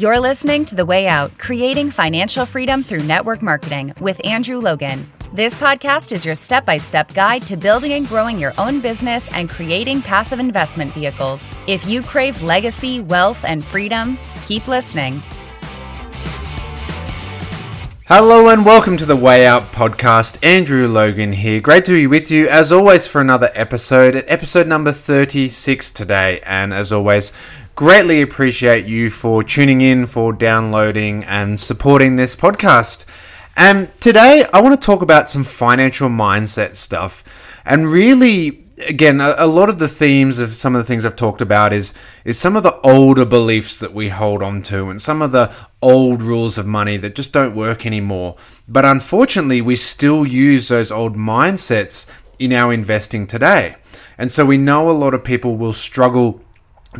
You're listening to The Way Out Creating Financial Freedom Through Network Marketing with Andrew Logan. This podcast is your step by step guide to building and growing your own business and creating passive investment vehicles. If you crave legacy, wealth, and freedom, keep listening. Hello and welcome to the Way Out podcast. Andrew Logan here. Great to be with you as always for another episode, at episode number 36 today. And as always, greatly appreciate you for tuning in, for downloading, and supporting this podcast. And today, I want to talk about some financial mindset stuff. And really, again, a, a, lot of the themes of some of the things I've talked about is is some of the older beliefs that we hold on to, and some of the old rules of money that just don't work anymore. But unfortunately, we still use those old mindsets in our investing today. And so we know a lot of people will struggle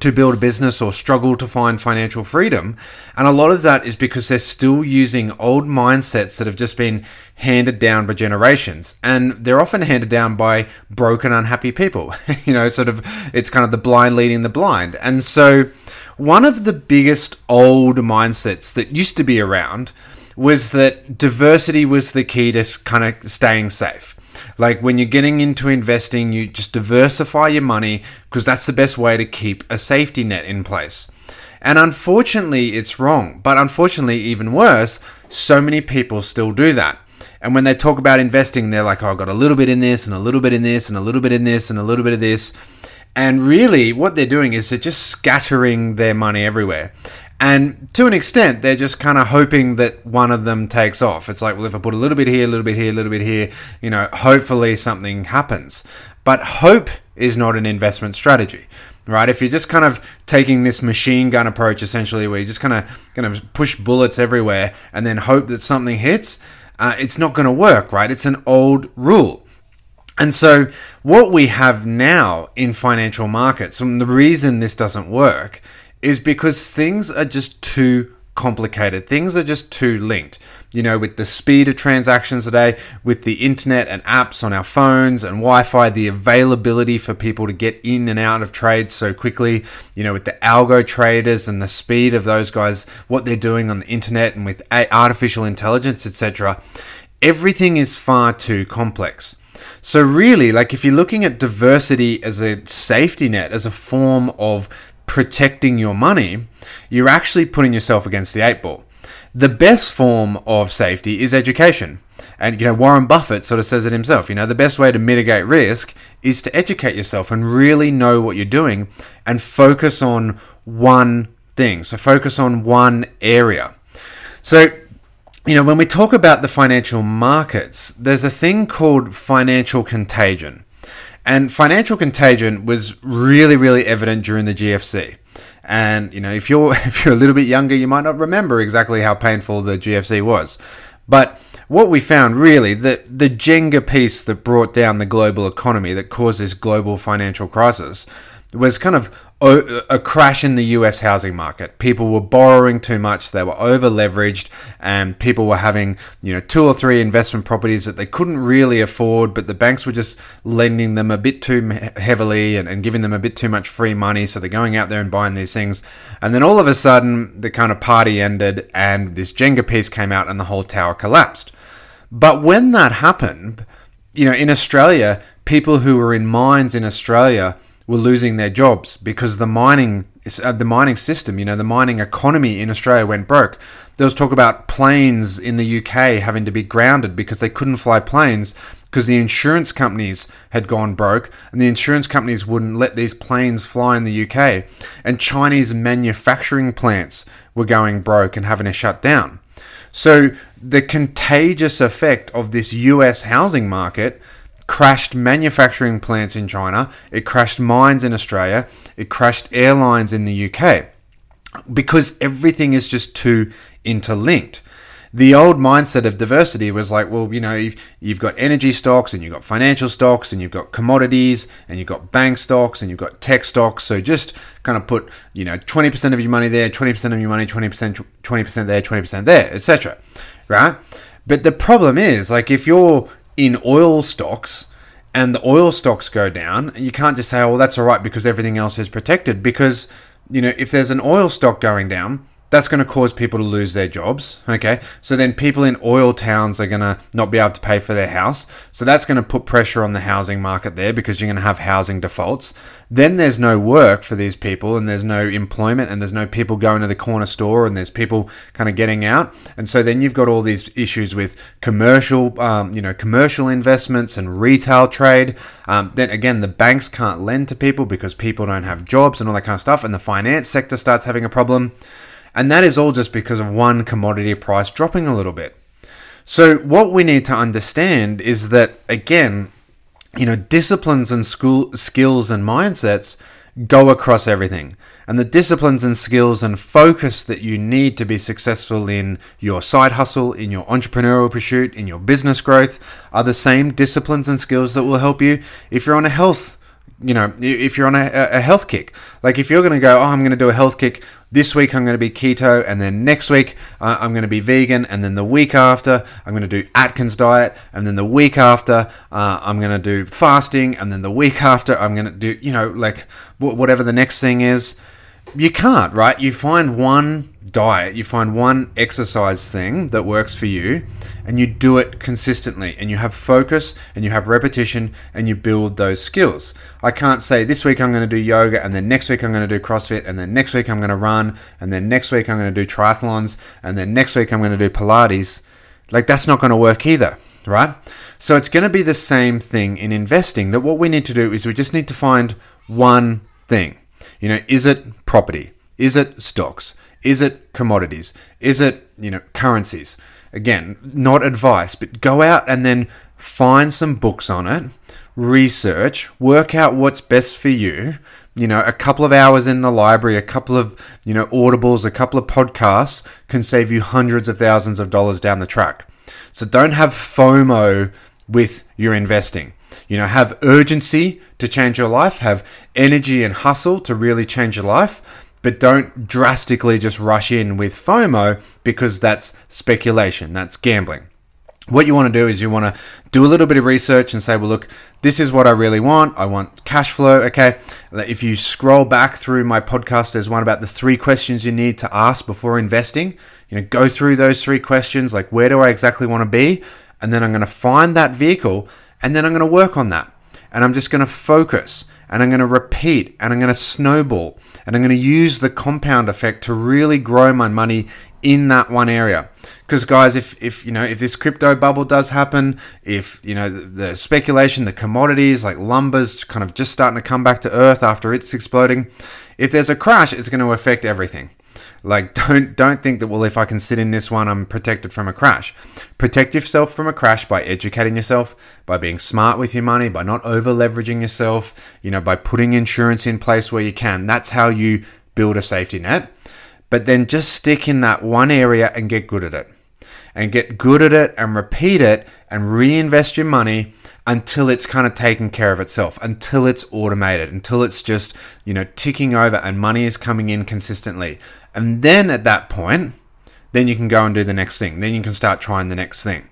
to build a business or struggle to find financial freedom. And a lot of that is because they're still using old mindsets that have just been handed down by generations. And they're often handed down by broken, unhappy people. you know, sort of, it's kind of the blind leading the blind. And so, one of the biggest old mindsets that used to be around was that diversity was the key to kind of staying safe. Like when you're getting into investing, you just diversify your money because that's the best way to keep a safety net in place. And unfortunately, it's wrong. But unfortunately, even worse, so many people still do that. And when they talk about investing, they're like, oh, I've got a little bit in this, and a little bit in this, and a little bit in this, and a little bit of this. And really, what they're doing is they're just scattering their money everywhere. And to an extent, they're just kind of hoping that one of them takes off. It's like, well, if I put a little bit here, a little bit here, a little bit here, you know, hopefully something happens. But hope is not an investment strategy, right? If you're just kind of taking this machine gun approach, essentially, where you're just kind of kind of push bullets everywhere and then hope that something hits, uh, it's not going to work, right? It's an old rule. And so, what we have now in financial markets, and the reason this doesn't work is because things are just too complicated. Things are just too linked. You know, with the speed of transactions today, with the internet and apps on our phones and Wi Fi, the availability for people to get in and out of trades so quickly, you know, with the algo traders and the speed of those guys, what they're doing on the internet and with artificial intelligence, etc., everything is far too complex. So, really, like if you're looking at diversity as a safety net, as a form of protecting your money, you're actually putting yourself against the eight ball. The best form of safety is education. And, you know, Warren Buffett sort of says it himself. You know, the best way to mitigate risk is to educate yourself and really know what you're doing and focus on one thing. So, focus on one area. So, you know, when we talk about the financial markets, there's a thing called financial contagion. And financial contagion was really, really evident during the GFC. And you know, if you're if you're a little bit younger, you might not remember exactly how painful the GFC was. But what we found really that the Jenga piece that brought down the global economy that caused this global financial crisis was kind of a crash in the US housing market. People were borrowing too much, they were over leveraged, and people were having, you know, two or three investment properties that they couldn't really afford, but the banks were just lending them a bit too heavily and, and giving them a bit too much free money. So they're going out there and buying these things. And then all of a sudden, the kind of party ended, and this Jenga piece came out, and the whole tower collapsed. But when that happened, you know, in Australia, people who were in mines in Australia were losing their jobs because the mining uh, the mining system, you know, the mining economy in Australia went broke. There was talk about planes in the UK having to be grounded because they couldn't fly planes because the insurance companies had gone broke and the insurance companies wouldn't let these planes fly in the UK. And Chinese manufacturing plants were going broke and having to shut down. So the contagious effect of this US housing market crashed manufacturing plants in China, it crashed mines in Australia, it crashed airlines in the UK because everything is just too interlinked. The old mindset of diversity was like, well, you know, you've, got energy stocks and you've got financial stocks and you've got commodities and you've got bank stocks and you've got tech stocks. So just kind of put, you know, 20% of your money there, 20% of your money, 20%, 20% there, 20% there, etc. Right? But the problem is, like, if you're in oil stocks and the oil stocks go down, you can't just say, oh, well, that's all right because everything else is protected. Because, you know, if there's an oil stock going down, that's going to cause people to lose their jobs. Okay. So then people in oil towns are going to not be able to pay for their house. So that's going to put pressure on the housing market there because you're going to have housing defaults. Then there's no work for these people and there's no employment and there's no people going to the corner store and there's people kind of getting out. And so then you've got all these issues with commercial, um, you know, commercial investments and retail trade. Um, then again, the banks can't lend to people because people don't have jobs and all that kind of stuff. And the finance sector starts having a problem. And that is all just because of one commodity price dropping a little bit. So, what we need to understand is that, again, you know, disciplines and school skills and mindsets go across everything. And the disciplines and skills and focus that you need to be successful in your side hustle, in your entrepreneurial pursuit, in your business growth are the same disciplines and skills that will help you if you're on a health you know, if you're on a, a health kick, like if you're going to go, oh, I'm going to do a health kick this week, I'm going to be keto, and then next week uh, I'm going to be vegan, and then the week after I'm going to do Atkins diet, and then the week after uh, I'm going to do fasting, and then the week after I'm going to do, you know, like whatever the next thing is. You can't, right? You find one diet, you find one exercise thing that works for you, and you do it consistently, and you have focus, and you have repetition, and you build those skills. I can't say this week I'm going to do yoga, and then next week I'm going to do CrossFit, and then next week I'm going to run, and then next week I'm going to do triathlons, and then next week I'm going to do Pilates. Like, that's not going to work either, right? So, it's going to be the same thing in investing that what we need to do is we just need to find one thing you know, is it property? Is it stocks? Is it commodities? Is it, you know, currencies? Again, not advice, but go out and then find some books on it, research, work out what's best for you. You know, a couple of hours in the library, a couple of, you know, audibles, a couple of podcasts can save you hundreds of thousands of dollars down the track. So don't have FOMO with your investing. You know, have urgency to change your life, have energy and hustle to really change your life, but don't drastically just rush in with FOMO because that's speculation, that's gambling. What you want to do is you want to do a little bit of research and say, well, look, this is what I really want. I want cash flow. Okay. If you scroll back through my podcast, there's one about the three questions you need to ask before investing. You know, go through those three questions like, where do I exactly want to be? And then I'm going to find that vehicle and then I'm going to work on that. And I'm just going to focus and I'm going to repeat and I'm going to snowball and I'm going to use the compound effect to really grow my money in that one area. Because guys, if if you know if this crypto bubble does happen, if you know the, the speculation, the commodities like lumber's kind of just starting to come back to earth after it's exploding, if there's a crash, it's going to affect everything. Like don't don't think that well if I can sit in this one I'm protected from a crash. Protect yourself from a crash by educating yourself, by being smart with your money, by not over leveraging yourself, you know, by putting insurance in place where you can. That's how you build a safety net. But then just stick in that one area and get good at it. And get good at it and repeat it and reinvest your money until it's kind of taken care of itself, until it's automated, until it's just, you know, ticking over and money is coming in consistently. And then at that point, then you can go and do the next thing. Then you can start trying the next thing.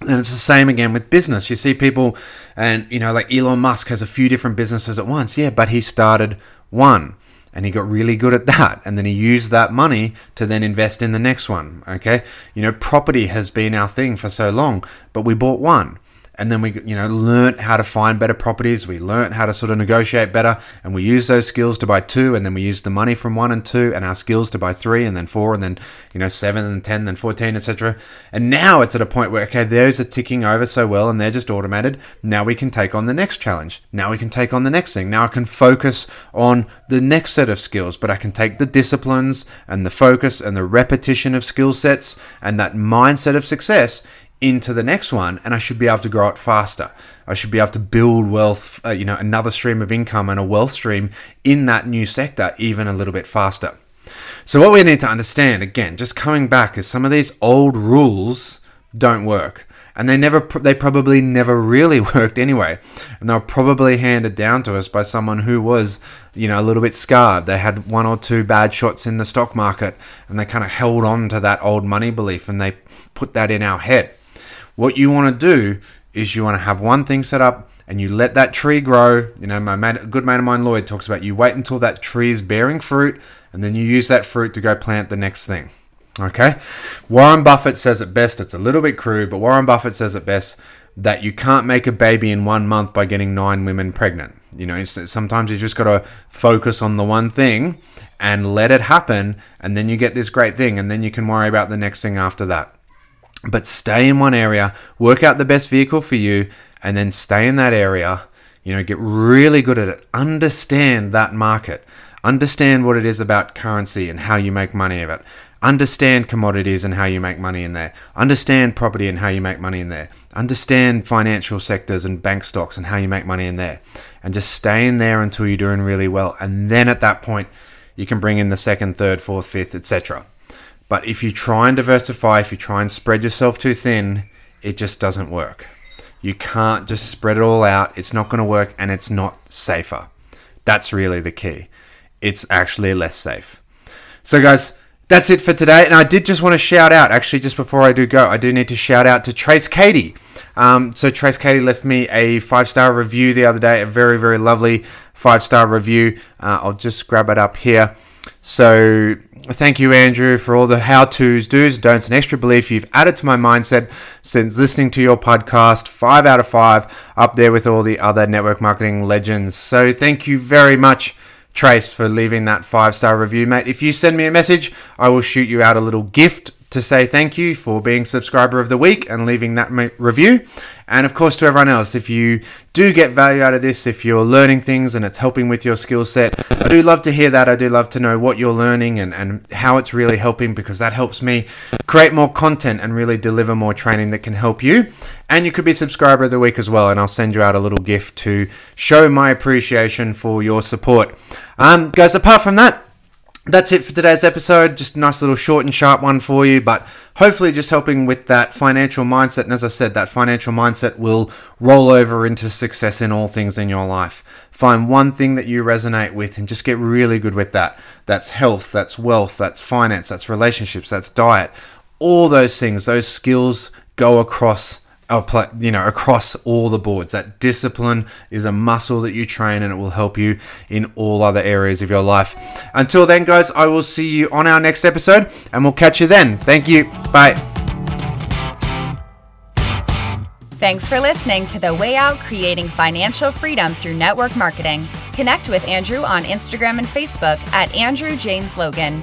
And it's the same again with business. You see people, and you know, like Elon Musk has a few different businesses at once. Yeah, but he started one and he got really good at that. And then he used that money to then invest in the next one. Okay. You know, property has been our thing for so long, but we bought one and then we you know learnt how to find better properties. We learnt how to sort of negotiate better. And we use those skills to buy two and then we use the money from one and two and our skills to buy three and then four and then you know seven and ten then 14 etc and now it's at a point where okay those are ticking over so well and they're just automated. Now we can take on the next challenge. Now we can take on the next thing. Now i can focus on the next set of skills but i can take the disciplines and the focus and the repetition of skill sets and that mindset of success into the next one and I should be able to grow it faster. I should be able to build wealth, uh, you know, another stream of income and a wealth stream in that new sector even a little bit faster. So what we need to understand again, just coming back is some of these old rules don't work. And they never, they probably never really worked anyway. And they were probably handed down to us by someone who was, you know, a little bit scarred. They had one or two bad shots in the stock market and they kind of held on to that old money belief and they put that in our head. What you want to do is you want to have one thing set up and you let that tree grow. You know, my mate, good mate of mine, Lloyd, talks about you wait until that tree is bearing fruit, and then you use that fruit to go plant the next thing. Okay? Warren Buffett says it best. It's a little bit crude, but Warren Buffett says it best that you can't make a baby in one month by getting nine women pregnant. You know, sometimes you just got to focus on the one thing and let it happen, and then you get this great thing, and then you can worry about the next thing after that. But stay in one area, work out the best vehicle for you, and then stay in that area. You know, get really good at it. Understand that market. Understand what it is about currency and how you make money of it. Understand commodities and how you make money in there. Understand property and how you make money in there. Understand financial sectors and bank stocks and how you make money in there. And just stay in there until you're doing really well. And then at that point, you can bring in the second, third, fourth, fifth, etc. But if you try and diversify, if you try and spread yourself too thin, it just doesn't work. You can't just spread it all out. It's not going to work and it's not safer. That's really the key. It's actually less safe. So, guys, that's it for today. And I did just want to shout out, actually, just before I do go, I do need to shout out to Trace Katie. Um, so Trace Katie left me a five star review the other day, a very, very lovely five star review. Uh, I'll just grab it up here. So thank you, Andrew, for all the how to's, do's, don'ts, and extra belief you've added to my mindset since listening to your podcast. Five out of five, up there with all the other network marketing legends. So thank you very much Trace for leaving that five star review, mate. If you send me a message, I will shoot you out a little gift to say thank you for being subscriber of the week and leaving that review. And of course, to everyone else, if you do get value out of this, if you're learning things and it's helping with your skill set, I do love to hear that. I do love to know what you're learning and, and how it's really helping because that helps me create more content and really deliver more training that can help you. And you could be subscriber of the week as well, and I'll send you out a little gift to show my appreciation for your support. Um, guys, apart from that, that's it for today's episode. Just a nice little short and sharp one for you, but hopefully just helping with that financial mindset. And as I said, that financial mindset will roll over into success in all things in your life. Find one thing that you resonate with and just get really good with that. That's health, that's wealth, that's finance, that's relationships, that's diet. All those things, those skills go across you know across all the boards. That discipline is a muscle that you train and it will help you in all other areas of your life. Until then guys i will see you on our next episode and we'll catch you then. Thank you. Bye. Thanks for listening to The Way Out Creating Financial Freedom Through Network Marketing. Connect with Andrew on Instagram and Facebook at Andrew James Logan.